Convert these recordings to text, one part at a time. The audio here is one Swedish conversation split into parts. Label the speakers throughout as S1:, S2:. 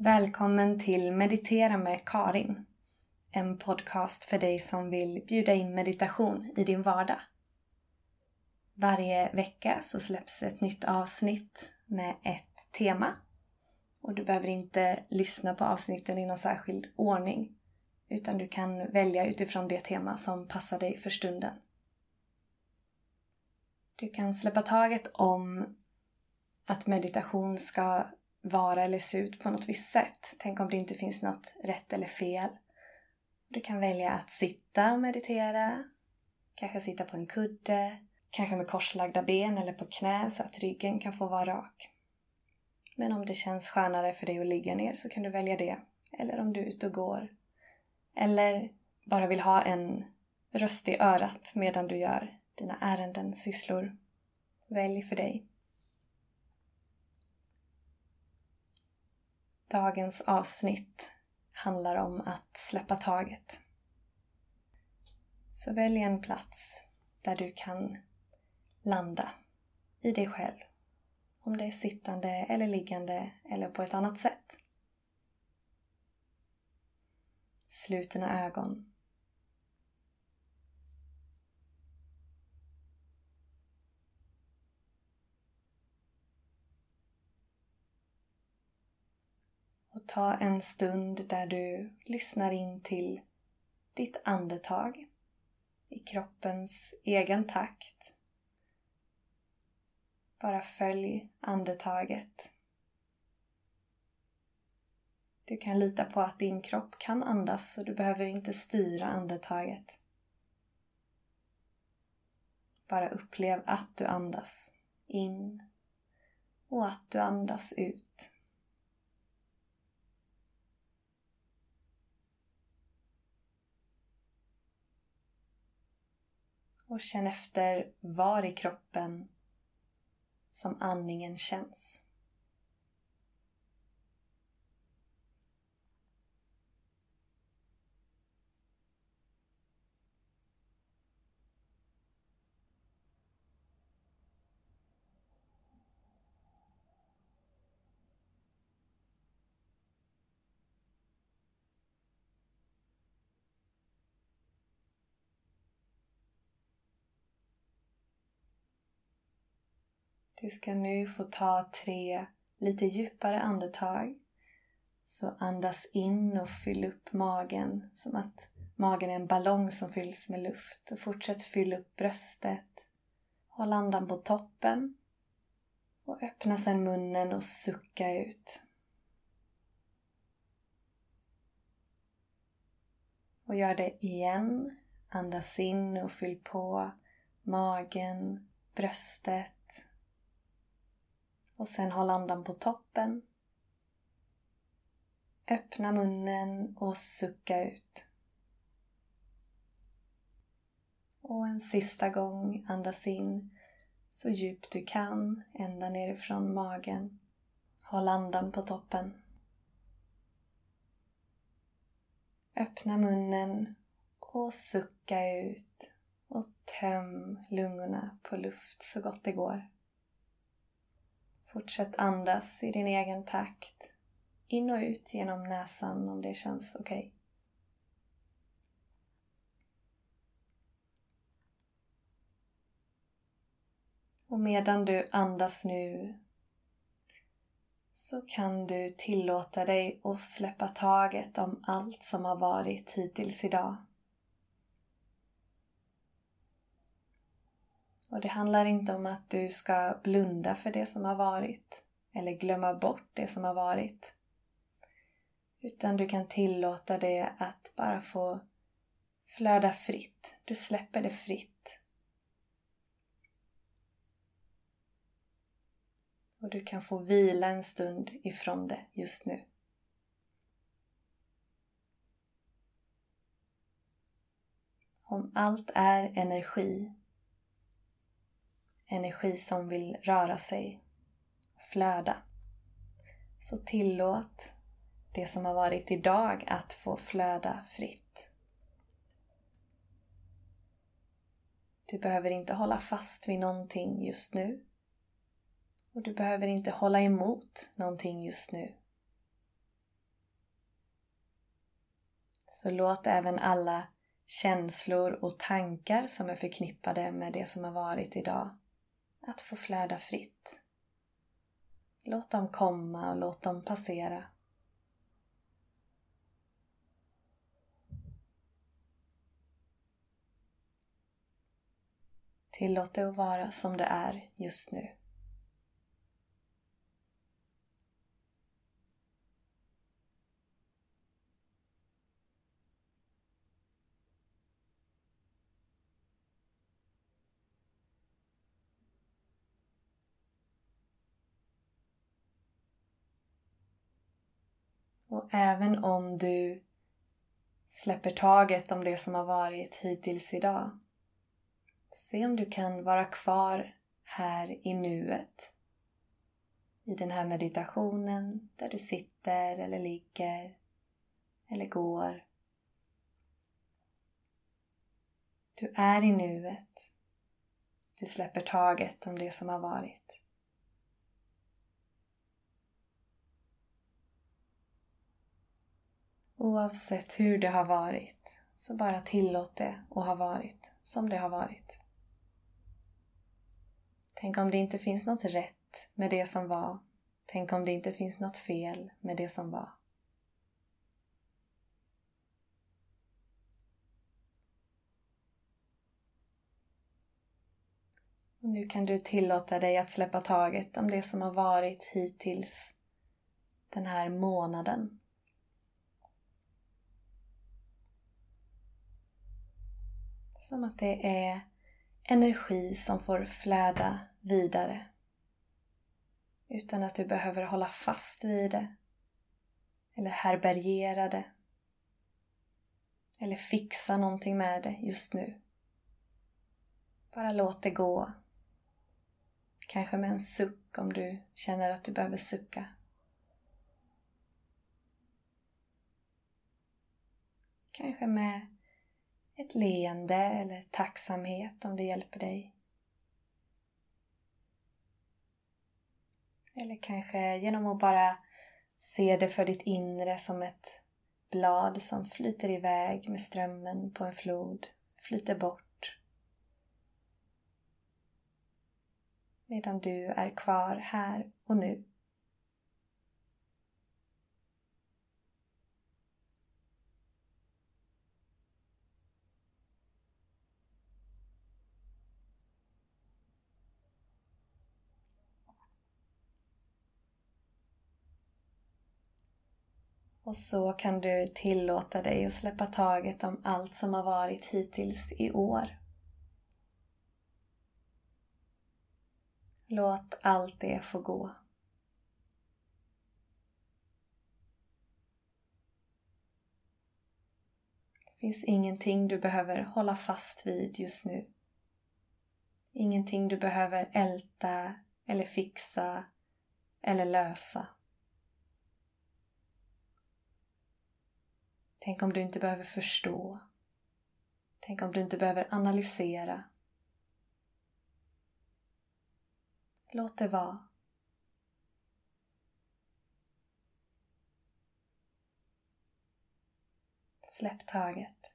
S1: Välkommen till Meditera med Karin. En podcast för dig som vill bjuda in meditation i din vardag. Varje vecka så släpps ett nytt avsnitt med ett tema. Och du behöver inte lyssna på avsnitten i någon särskild ordning. Utan du kan välja utifrån det tema som passar dig för stunden. Du kan släppa taget om att meditation ska vara eller se ut på något visst sätt. Tänk om det inte finns något rätt eller fel. Du kan välja att sitta och meditera. Kanske sitta på en kudde. Kanske med korslagda ben eller på knä så att ryggen kan få vara rak. Men om det känns skönare för dig att ligga ner så kan du välja det. Eller om du är ute och går. Eller bara vill ha en röst i örat medan du gör dina ärenden, sysslor. Välj för dig. Dagens avsnitt handlar om att släppa taget. Så välj en plats där du kan landa i dig själv. Om det är sittande eller liggande eller på ett annat sätt. Slut dina ögon. Ta en stund där du lyssnar in till ditt andetag i kroppens egen takt. Bara följ andetaget. Du kan lita på att din kropp kan andas så du behöver inte styra andetaget. Bara upplev att du andas in och att du andas ut. Och känn efter var i kroppen som andningen känns. Du ska nu få ta tre lite djupare andetag. Så andas in och fyll upp magen som att magen är en ballong som fylls med luft. Och fortsätt fylla upp bröstet. Håll andan på toppen. Och öppna sedan munnen och sucka ut. Och gör det igen. Andas in och fyll på magen, bröstet och sen håll andan på toppen. Öppna munnen och sucka ut. Och en sista gång andas in så djupt du kan ända nerifrån magen. Håll andan på toppen. Öppna munnen och sucka ut och töm lungorna på luft så gott det går. Fortsätt andas i din egen takt. In och ut genom näsan om det känns okej. Okay. Och medan du andas nu så kan du tillåta dig att släppa taget om allt som har varit hittills idag. Och det handlar inte om att du ska blunda för det som har varit eller glömma bort det som har varit. Utan du kan tillåta det att bara få flöda fritt. Du släpper det fritt. Och du kan få vila en stund ifrån det just nu. Om allt är energi energi som vill röra sig, flöda. Så tillåt det som har varit idag att få flöda fritt. Du behöver inte hålla fast vid någonting just nu. Och du behöver inte hålla emot någonting just nu. Så låt även alla känslor och tankar som är förknippade med det som har varit idag att få flöda fritt. Låt dem komma och låt dem passera. Tillåt det att vara som det är just nu. Även om du släpper taget om det som har varit hittills idag Se om du kan vara kvar här i nuet. I den här meditationen där du sitter eller ligger eller går. Du är i nuet. Du släpper taget om det som har varit. Oavsett hur det har varit, så bara tillåt det att ha varit som det har varit. Tänk om det inte finns något rätt med det som var. Tänk om det inte finns något fel med det som var. Och nu kan du tillåta dig att släppa taget om det som har varit hittills den här månaden. Som att det är energi som får flöda vidare. Utan att du behöver hålla fast vid det. Eller härbärgera det. Eller fixa någonting med det just nu. Bara låt det gå. Kanske med en suck om du känner att du behöver sucka. Kanske med ett leende eller tacksamhet om det hjälper dig. Eller kanske genom att bara se det för ditt inre som ett blad som flyter iväg med strömmen på en flod, flyter bort. Medan du är kvar här och nu. Och så kan du tillåta dig att släppa taget om allt som har varit hittills i år. Låt allt det få gå. Det finns ingenting du behöver hålla fast vid just nu. Ingenting du behöver älta eller fixa eller lösa. Tänk om du inte behöver förstå. Tänk om du inte behöver analysera. Låt det vara. Släpp taget.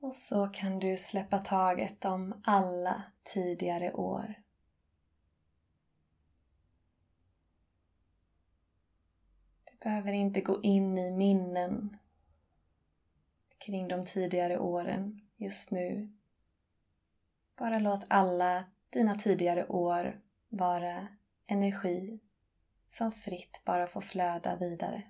S1: Och så kan du släppa taget om alla tidigare år. Du behöver inte gå in i minnen kring de tidigare åren just nu. Bara låt alla dina tidigare år vara energi som fritt bara får flöda vidare.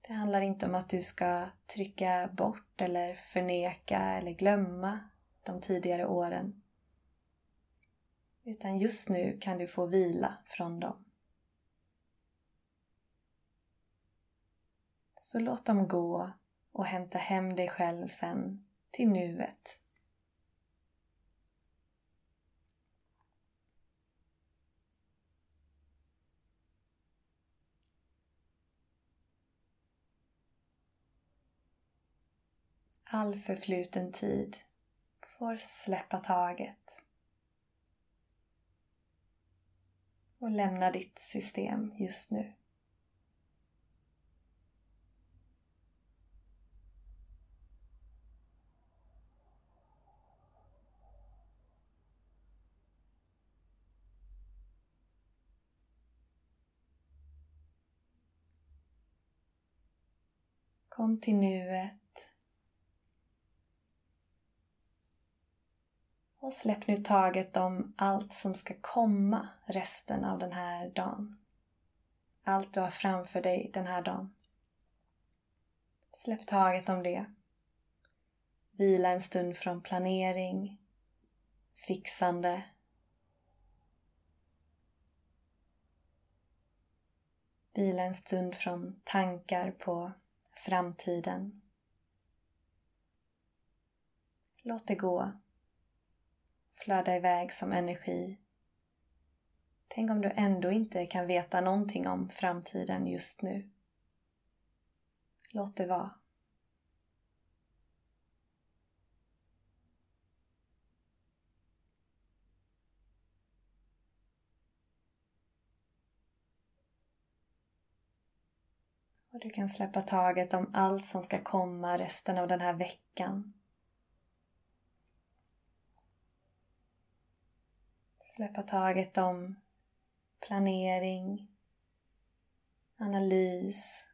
S1: Det handlar inte om att du ska trycka bort eller förneka eller glömma de tidigare åren. Utan just nu kan du få vila från dem. Så låt dem gå och hämta hem dig själv sen till nuet. All förfluten tid får släppa taget och lämna ditt system just nu. Kom till nuet Och släpp nu taget om allt som ska komma resten av den här dagen. Allt du har framför dig den här dagen. Släpp taget om det. Vila en stund från planering, fixande. Vila en stund från tankar på framtiden. Låt det gå flöda iväg som energi. Tänk om du ändå inte kan veta någonting om framtiden just nu. Låt det vara. Och du kan släppa taget om allt som ska komma resten av den här veckan. Släppa taget om planering, analys.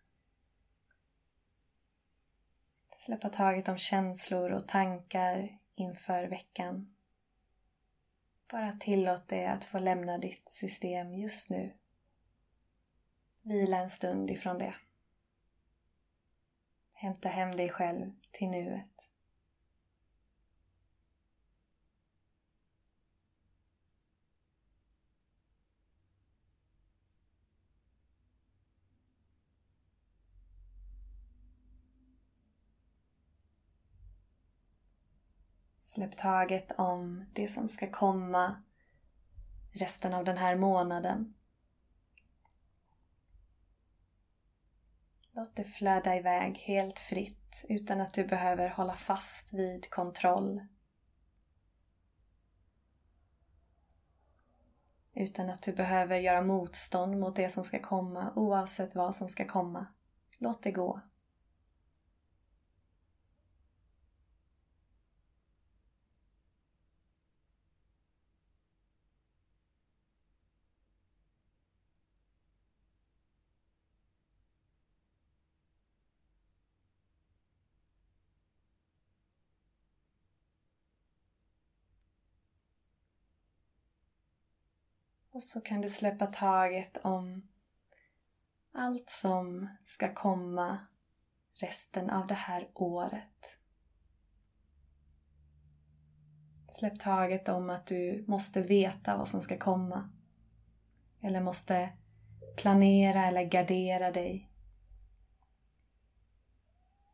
S1: Släppa taget om känslor och tankar inför veckan. Bara tillåt det att få lämna ditt system just nu. Vila en stund ifrån det. Hämta hem dig själv till nuet. Släpp taget om det som ska komma resten av den här månaden. Låt det flöda iväg helt fritt utan att du behöver hålla fast vid kontroll. Utan att du behöver göra motstånd mot det som ska komma oavsett vad som ska komma. Låt det gå. Och så kan du släppa taget om allt som ska komma resten av det här året. Släpp taget om att du måste veta vad som ska komma. Eller måste planera eller gardera dig.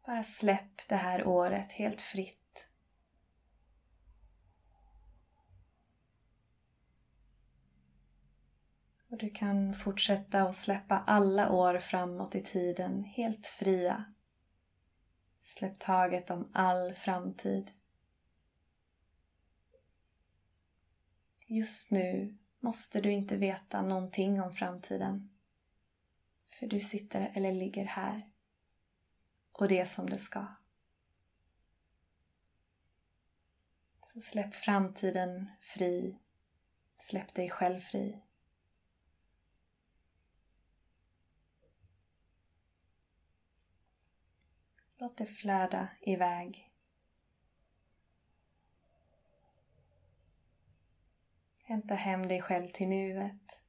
S1: Bara släpp det här året helt fritt Och du kan fortsätta att släppa alla år framåt i tiden helt fria. Släpp taget om all framtid. Just nu måste du inte veta någonting om framtiden. För du sitter eller ligger här. Och det är som det ska. Så släpp framtiden fri. Släpp dig själv fri. Låt det flöda iväg. Hämta hem dig själv till nuet.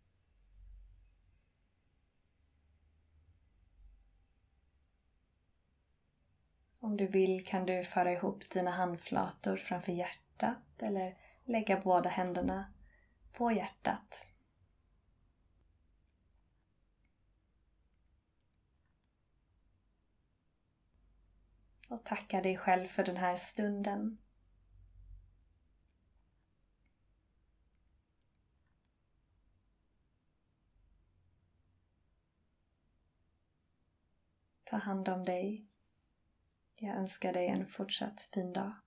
S1: Om du vill kan du föra ihop dina handflator framför hjärtat eller lägga båda händerna på hjärtat. Och tacka dig själv för den här stunden. Ta hand om dig. Jag önskar dig en fortsatt fin dag.